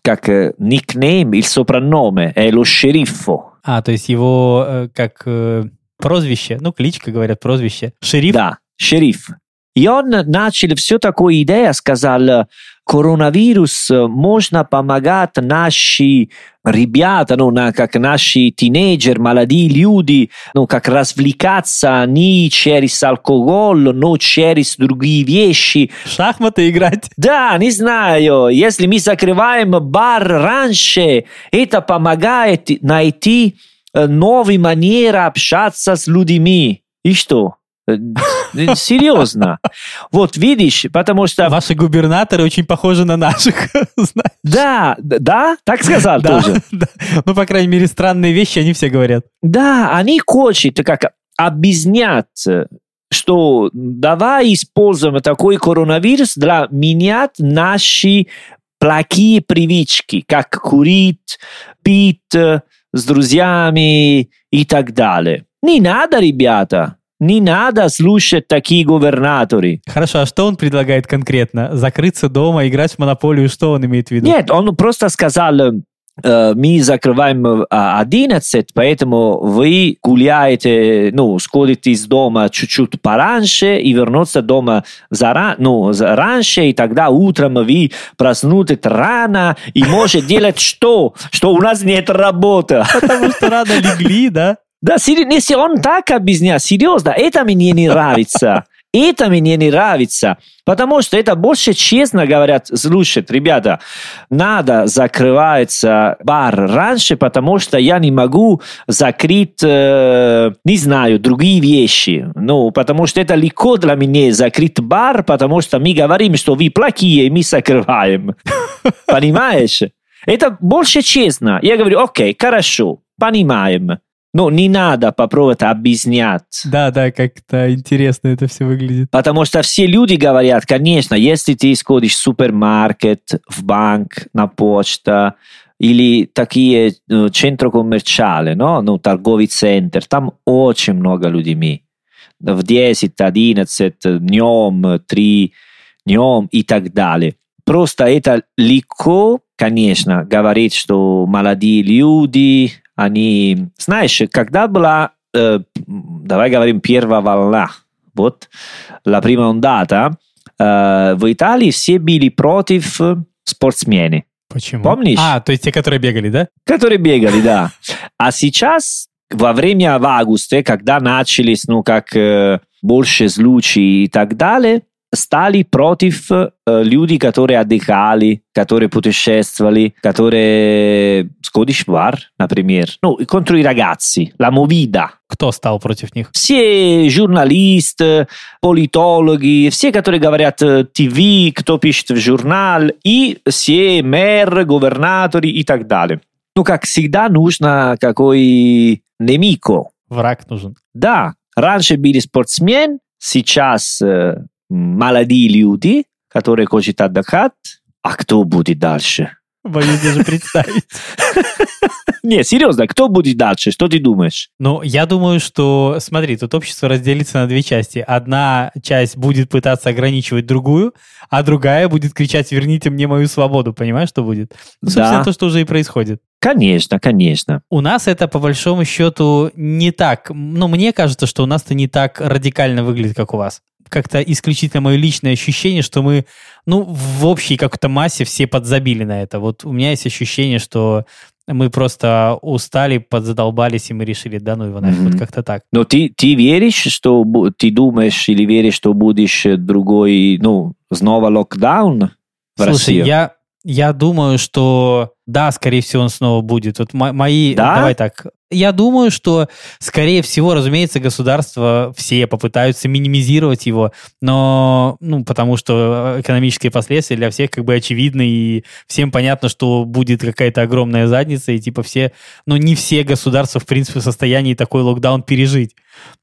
как никнейм, il soprannome è lo sceriffo. А, то есть его э, как э, прозвище, ну, кличка, говорят, прозвище. Шериф. Да, шериф. И он начал все такое идея, сказал, коронавирус можно помогать наши ребята, ну, на, как наши тинейджер, молодые люди, ну, как развлекаться не через алкоголь, но через другие вещи. Шахматы играть? Да, не знаю. Если мы закрываем бар раньше, это помогает найти новые манеры общаться с людьми. И что? Серьезно. Вот видишь, потому что... Ваши губернаторы очень похожи на наших. [LAUGHS] Да, да, так сказал тоже. [LAUGHS] Ну, по крайней мере, странные вещи они все говорят. Да, они хотят как объяснять, что давай используем такой коронавирус для менять наши плохие привычки, как курить, пить с друзьями и так далее. Не надо, ребята. Не надо слушать такие губернаторы. Хорошо, а что он предлагает конкретно? Закрыться дома, играть в монополию, что он имеет в виду? Нет, он просто сказал, э, мы закрываем 11, поэтому вы гуляете, ну, сходите из дома чуть-чуть пораньше и вернуться дома зара, ну, раньше, и тогда утром вы проснутесь рано и можете делать [LAUGHS] что? Что у нас нет работы. Потому что рано легли, да? Да, если он так объясняет, серьезно, это мне не нравится. [LAUGHS] Это мне не нравится, потому что это больше честно говорят, слушай, ребята, надо закрываться бар раньше, потому что я не могу закрыть, э, не знаю, другие вещи. Ну, потому что это легко для меня закрыть бар, потому что мы говорим, что вы плохие, и мы закрываем. [LAUGHS] Понимаешь? Это больше честно. Я говорю, окей, хорошо, понимаем. Ну, не надо попробовать объяснять. Да, да, как-то интересно это все выглядит. Потому что все люди говорят, конечно, если ты сходишь в супермаркет, в банк, на почту, или такие ну, центро коммерциали, no? ну, торговый центр, там очень много людьми. В 10, 11 днем, 3 днем и так далее. Просто это легко, конечно, говорить, что молодые люди, они... Знаешь, когда была, э, давай говорим, первая волна, вот, la prima ondata, э, в Италии все были против спортсмены. Почему? Помнишь? А, то есть те, которые бегали, да? Которые бегали, да. А сейчас, во время в августе, когда начались, ну, как э, больше случаев и так далее, стали против э, людей, которые отдыхали, которые путешествовали, которые сходишь в бар, например. Ну, конtra i ragazzi, la movida. Кто стал против них? Все журналисты, политологи, все, которые говорят ТВ, кто пишет в журнал, и все мэр, губернаторы и так далее. Ну, как всегда, нужно какой немико. Враг нужен. Да, раньше были спортсмен, сейчас молодые люди, которые хотят отдыхать, а кто будет дальше? Боюсь даже представить. [LAUGHS] Не, серьезно, кто будет дальше? Что ты думаешь? Ну, я думаю, что, смотри, тут общество разделится на две части. Одна часть будет пытаться ограничивать другую, а другая будет кричать «верните мне мою свободу». Понимаешь, что будет? Ну, собственно, Да. то, что уже и происходит. Конечно, конечно. У нас это, по большому счету, не так. Ну, мне кажется, что у нас это не так радикально выглядит, как у вас. Как-то исключительно мое личное ощущение, что мы, ну, в общей как-то массе все подзабили на это. Вот у меня есть ощущение, что мы просто устали, подзадолбались, и мы решили, да ну его нафиг, Мгм. вот как-то так. Но ты, ты веришь, что ты думаешь или веришь, что будешь другой, ну, снова локдаун в Слушай, России? я, я думаю, что да, скорее всего, он снова будет. Вот мо- мои... Да? Давай так. Я думаю, что, скорее всего, разумеется, государства все попытаются минимизировать его, но, ну, потому что экономические последствия для всех как бы очевидны, и всем понятно, что будет какая-то огромная задница, и типа все, ну, не все государства, в принципе, в состоянии такой локдаун пережить.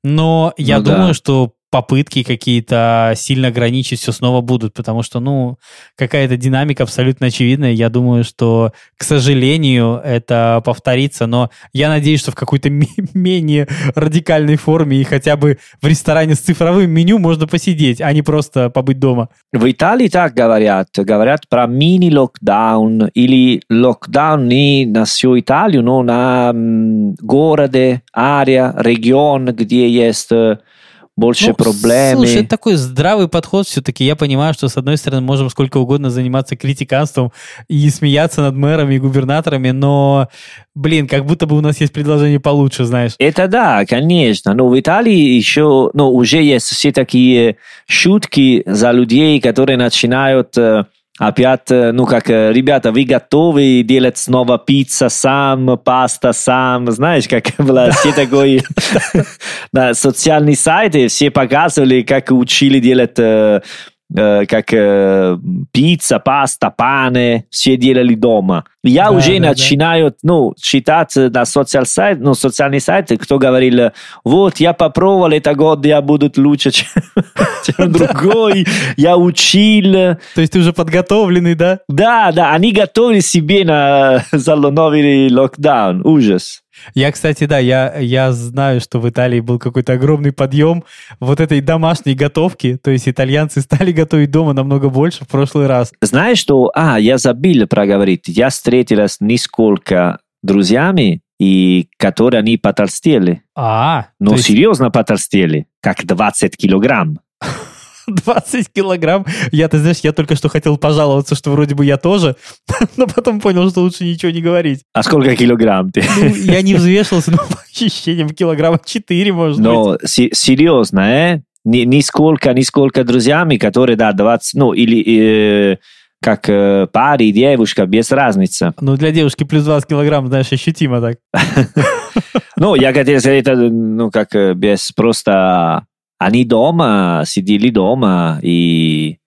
Но я Ну да. думаю, что попытки какие-то сильно ограничить все снова будут, потому что, ну, какая-то динамика абсолютно очевидная. Я думаю, что, к сожалению, это повторится, но я надеюсь, что в какой-то ме- менее радикальной форме и хотя бы в ресторане с цифровым меню можно посидеть, а не просто побыть дома. В Италии так говорят. Говорят про мини-локдаун или локдаун не на всю Италию, но на м, городе, área, регион, где есть э, больше Ну, проблемы. Слушай, это такой здравый подход все-таки. Я понимаю, что, с одной стороны, можем сколько угодно заниматься критиканством и смеяться над мэрами и губернаторами, но, блин, как будто бы у нас есть предложение получше, знаешь. Это да, конечно. Но в Италии еще, ну, уже есть все такие шутки за людей, которые начинают э, опять, ну, как, ребята, вы готовы делать снова пицца сам, паста сам, знаешь, как было все такое на социальные сайты, все показывали, как учили делать э, э, как э, пицца, паста, пане, все делали дома. Я Да, уже да, да. начинаю, ну, читать на социал сайт, ну, социальные сайты, кто говорил, вот, я попробовал, это год я буду лучше, чем, [LAUGHS] чем другой, я учил. То есть ты уже подготовленный, да? Да, да, они готовили себе на [LAUGHS] новый локдаун, ужас. Я, кстати, да, я, я знаю, что в Италии был какой-то огромный подъем вот этой домашней готовки. То есть итальянцы [LAUGHS] стали готовить дома намного больше в прошлый раз. Знаешь, что... А, я забыл проговорить. Я встретилась несколько друзьями, и которые они потолстели. А, Но то есть серьезно потолстели, как 20 килограмм. 20 килограмм. Я, ты знаешь, я только что хотел пожаловаться, что вроде бы я тоже, [LAUGHS] но потом понял, что лучше ничего не говорить. А сколько килограмм ты? Ну, я не взвешивался, но [LAUGHS] по ощущениям килограмма 4, может быть. Но се- серьезно, э? Ни- Нисколько, нисколько друзьями, которые, да, 20, ну, или э, как э, парень, девушка, без разницы. Ну, для девушки плюс 20 килограмм, знаешь, ощутимо так. [LAUGHS] Ну, я хотел сказать, это, ну, как э, без просто... Они дома, сидели дома и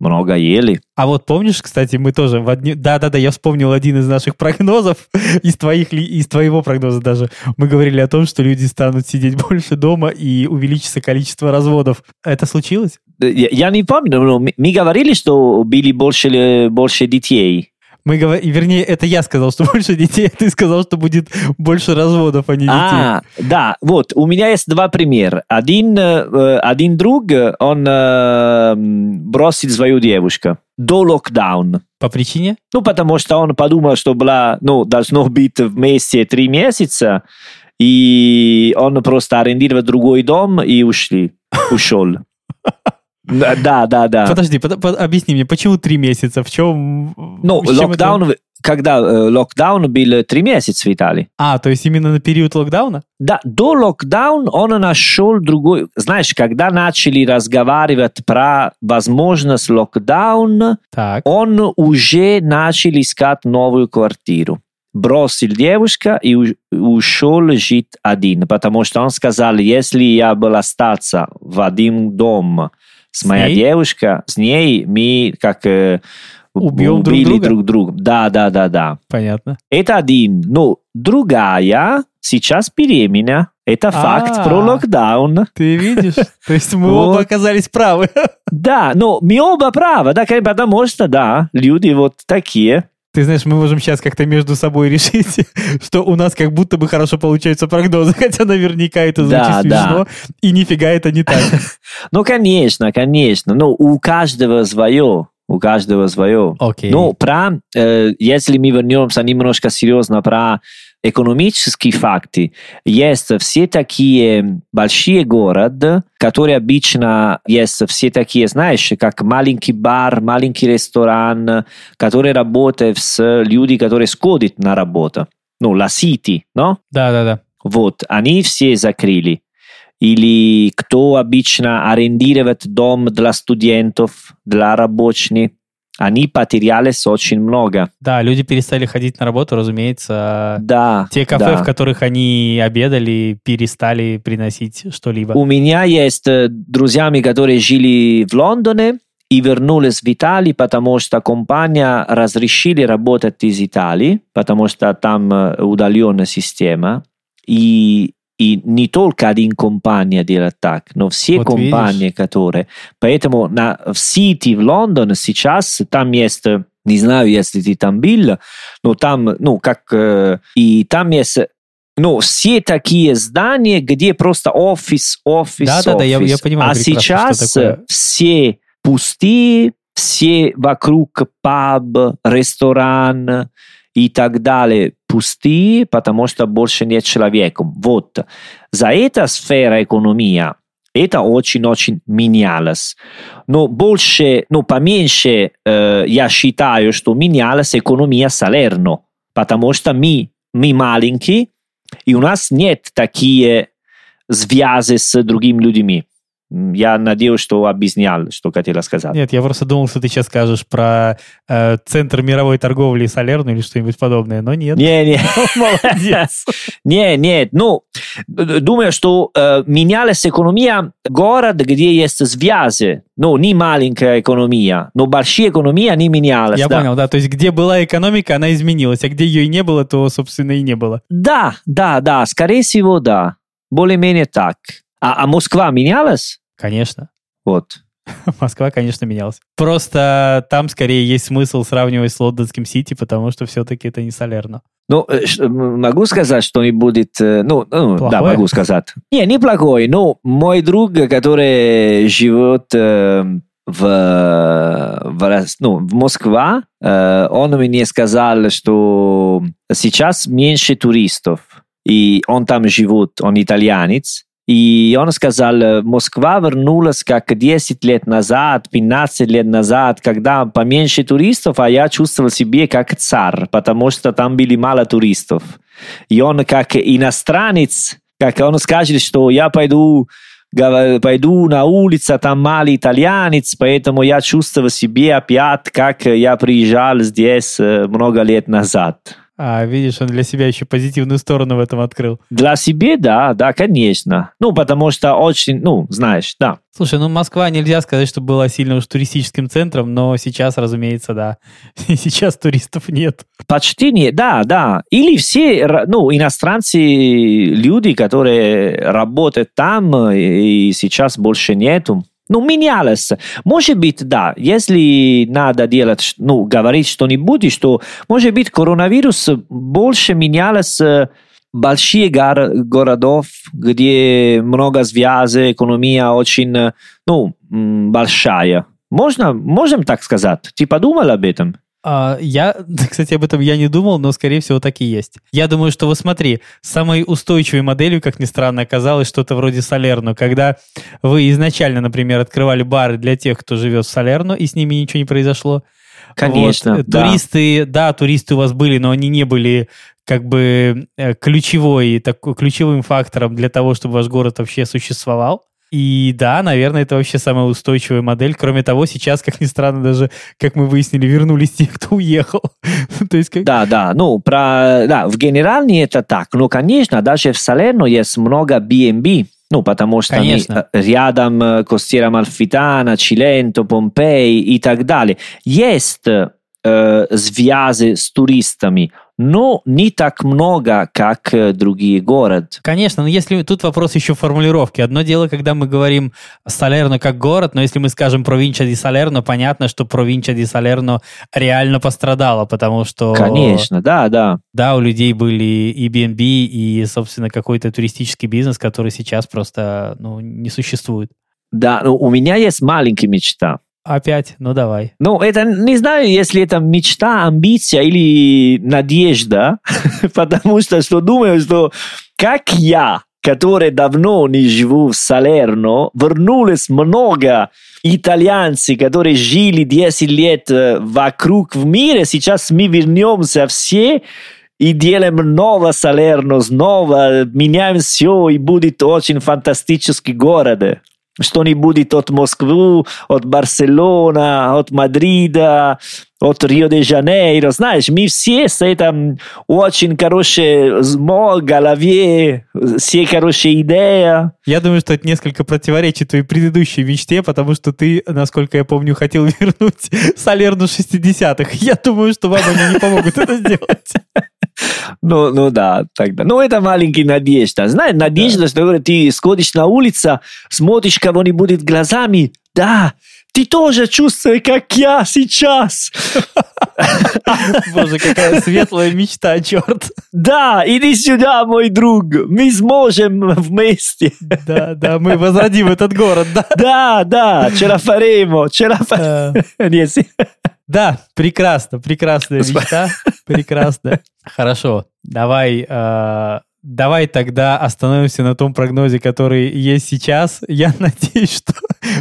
много ели. А вот помнишь, кстати, мы тоже в одни... Да-да-да, я вспомнил один из наших прогнозов, [LAUGHS] из, твоих, из твоего прогноза даже. Мы говорили о том, что люди станут сидеть [LAUGHS] больше дома и увеличится количество разводов. Это случилось? Я, я не помню, но мы, говорили, что были больше, э, больше детей. Мы говорили, вернее, это я сказал, что [LAUGHS] больше детей, а ты сказал, что будет больше разводов, а не детей. А, да, вот, у меня есть два примера. Один, э, один друг, он э, бросил свою девушку до локдауна. По причине? Ну, потому что он подумал, что была, ну, должно быть вместе три месяца, и он просто арендировал другой дом и ушли, ушел. [LAUGHS] Да, да, да. Подожди, под- под- объясни мне, почему три месяца? В чем... Ну, чем это- локдаун, когда э, локдаун был три месяца в Италии. А, то есть именно на период локдауна? Да, до локдаун он нашел другой... Знаешь, когда начали разговаривать про возможность локдауна, Так. он уже начал искать новую квартиру. Бросил девушка и ушел жить один, потому что он сказал, если я был остаться в один дом с моей ней? девушкой, с ней мы как э, друг убили друга? друг друга. Да, да, да, да. Понятно. Это один. Ну, другая сейчас беременна. Это факт А. про локдаун. Ты видишь? [LAUGHS] То есть мы Вот. оба оказались правы. Да, но мы оба правы, да, потому что, да, люди вот такие. Ты знаешь, мы можем сейчас как-то между собой решить, [LAUGHS] что у нас как будто бы хорошо получаются прогнозы, [LAUGHS] хотя наверняка это звучит Да, смешно, и нифига это не так. [LAUGHS] Ну, конечно, конечно. Ну, у каждого свое. У каждого свое. Окей. Ну, про, э, если мы вернемся немножко серьезно про экономические факты, есть все такие большие города, которые обычно есть все такие, знаешь, как маленький бар, маленький ресторан, который работает с людьми, которые сходят на работу. Ну, la city, no? Да-да-да. Вот, они все закрыли. Или кто обычно арендирует дом для студентов, для рабочих, они потерялись очень много. Да, люди перестали ходить на работу, разумеется. Да. Те кафе, да. в которых они обедали, перестали приносить что-либо. У меня есть э, друзьями, которые жили в Лондоне и вернулись в Италию, потому что компания разрешили работать из Италии, потому что там э, удаленная система. И, и не только один компания делает так, но все Вот компании, видишь. которые... Поэтому на, в Сити, в Лондоне сейчас там есть не знаю, если ты там был, но там, ну, как... э, и там есть ну, все такие здания, где просто офис, офис, я- офис. я понимаю А сейчас все пустые, все вокруг паб, ресторан и так далее пустые, потому что больше нет человека. Вот. За эта сфера экономия Это очень-очень менялось. Но больше, ну, поменьше э, я считаю, что менялась экономия Салерно, потому что мы, мы маленькие, и у нас нет такие связи с другими людьми. Я надеюсь, что объяснял, что хотела сказать. Нет, я просто думал, что ты сейчас скажешь про э, Центр мировой торговли Салерну или что-нибудь подобное, но нет. Не, не. [LAUGHS] Молодец. [LAUGHS] Не, нет. Ну, думаю, что э, менялась экономия город, где есть связи. Ну, не маленькая экономия, но большая экономия не менялась. Я да. понял, да. То есть, где была экономика, она изменилась, а где ее и не было, то, собственно, и не было. Да, да, да. Скорее всего, да. Более-менее так. А, а Москва менялась? Конечно. Вот. [LAUGHS] Москва, конечно, менялась. Просто там скорее есть смысл сравнивать с лондонским Сити, потому что все-таки это не Салерно. Ну, э, могу сказать, что не будет... э, Ну, ну, да, Плохое? могу сказать. Не, не плохой, но мой друг, который живет э, в, в, ну, в Москве, э, он мне сказал, что сейчас меньше туристов, и он там живет, он итальянец, и он сказал, э, Москва вернулась как 10 лет назад, 15 лет назад, когда поменьше туристов, а я чувствовал себя как царь, потому что там были мало туристов. И он как иностранец, как он скажет, что я пойду, пойду на улицу, там мало итальянец, поэтому я чувствовал себя опять, как я приезжал здесь э, много лет назад. А, видишь, он для себя еще позитивную сторону в этом открыл. Для себя, да, да, конечно. Ну, потому что очень, ну, знаешь, да. Слушай, ну Москва нельзя сказать, что была сильно уж туристическим центром, но сейчас, разумеется, да. [LAUGHS] Сейчас туристов нет. Почти не, да, да. Или все, ну, иностранцы, люди, которые работают там, э, и сейчас больше нету. Ну, менялось. Может быть, да, если надо делать, ш- ну, говорить что-нибудь, что, может быть, коронавирус больше менялось э, большие гор- городов, где много связей, экономия очень, э, ну, м, большая. Можно, можем так сказать? Ты подумал об этом? А, я, [LAUGHS] кстати, об этом я не думал, но, скорее всего, так и есть. Я думаю, что, вот смотри, самой устойчивой моделью, как ни странно, оказалось что-то вроде Салерно, когда вы изначально, например, открывали бары для тех, кто живет в Салерно, и с ними ничего не произошло. Конечно, Вот. да. Туристы, да, туристы у вас были, но они не были как бы э, ключевой, такой, ключевым фактором для того, чтобы ваш город вообще существовал. И да, наверное, это вообще самая устойчивая модель. Кроме того, сейчас, как ни странно, даже, как мы выяснили, вернулись те, кто уехал. [LAUGHS] То есть, как... Да, да, ну, про, да, в генеральной это так. Но, конечно, даже в Салерно есть много B&B, ну, потому что они Конечно. э, рядом э, Костера Амальфитана, Чиленто, Помпей и так далее. Есть э, связи с туристами, но не так много, как э, другие города. Конечно, но если тут вопрос еще формулировки. Одно дело, когда мы говорим Салерно как город, но если мы скажем провинция ди Салерно, понятно, что провинция ди Салерно реально пострадала, потому что... Конечно, да, да. Да, у людей были и B&B, и, собственно, какой-то туристический бизнес, который сейчас просто ну, не существует. Да, ну, у меня есть маленькая мечта. Опять? Ну, давай. Ну, это не знаю, если это мечта, амбиция или надежда, [LAUGHS] потому что, что думаю, что как я, который давно не живу в Салерно, вернулось много итальянцев, которые жили 10 лет э, вокруг в мире, сейчас мы вернемся все и делаем новое Салерно снова, меняем все, и будет очень фантастический город. Что не будет от Москвы, от Барселона, от Мадрида, от Рио-де-Жанейро. Знаешь, мы все с этим очень хорошие в голове, все хорошие идеи. Я думаю, что это несколько противоречит твоей предыдущей мечте, потому что ты, насколько я помню, хотел [LAUGHS] вернуть Салерну 60-х. Я думаю, что вам они не помогут это сделать. Ну, ну да, тогда. Ну, это маленькая надежда. Знаешь, надежда, что ты сходишь на улицу, смотришь кого-нибудь глазами, да, ты тоже чувствуешь, как я сейчас. Боже, какая [LAUGHS] светлая мечта, черт. Да, иди сюда, мой друг, мы сможем вместе. Да, да, мы возродим этот город, да. Да, да, Не, си- Да, прекрасно, прекрасная мечта, прекрасно. Хорошо, давай, э, давай тогда остановимся на том прогнозе, который есть сейчас. Я [LAUGHS] надеюсь, что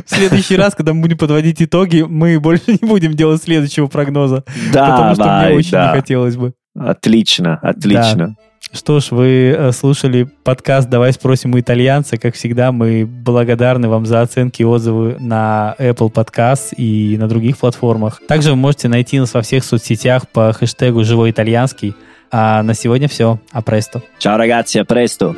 в следующий раз, когда мы будем подводить итоги, мы больше не будем делать следующего прогноза. Да, потому что мне очень да. не хотелось бы. Отлично, отлично. Да. Что ж, вы э, слушали подкаст «Давай спросим у итальянца». Как всегда, мы благодарны вам за оценки и отзывы на Apple Podcast и на других платформах. Также вы можете найти нас во всех соцсетях по хэштегу «Живой итальянский». А на сегодня все. А престо. Ciao ragazzi, a presto.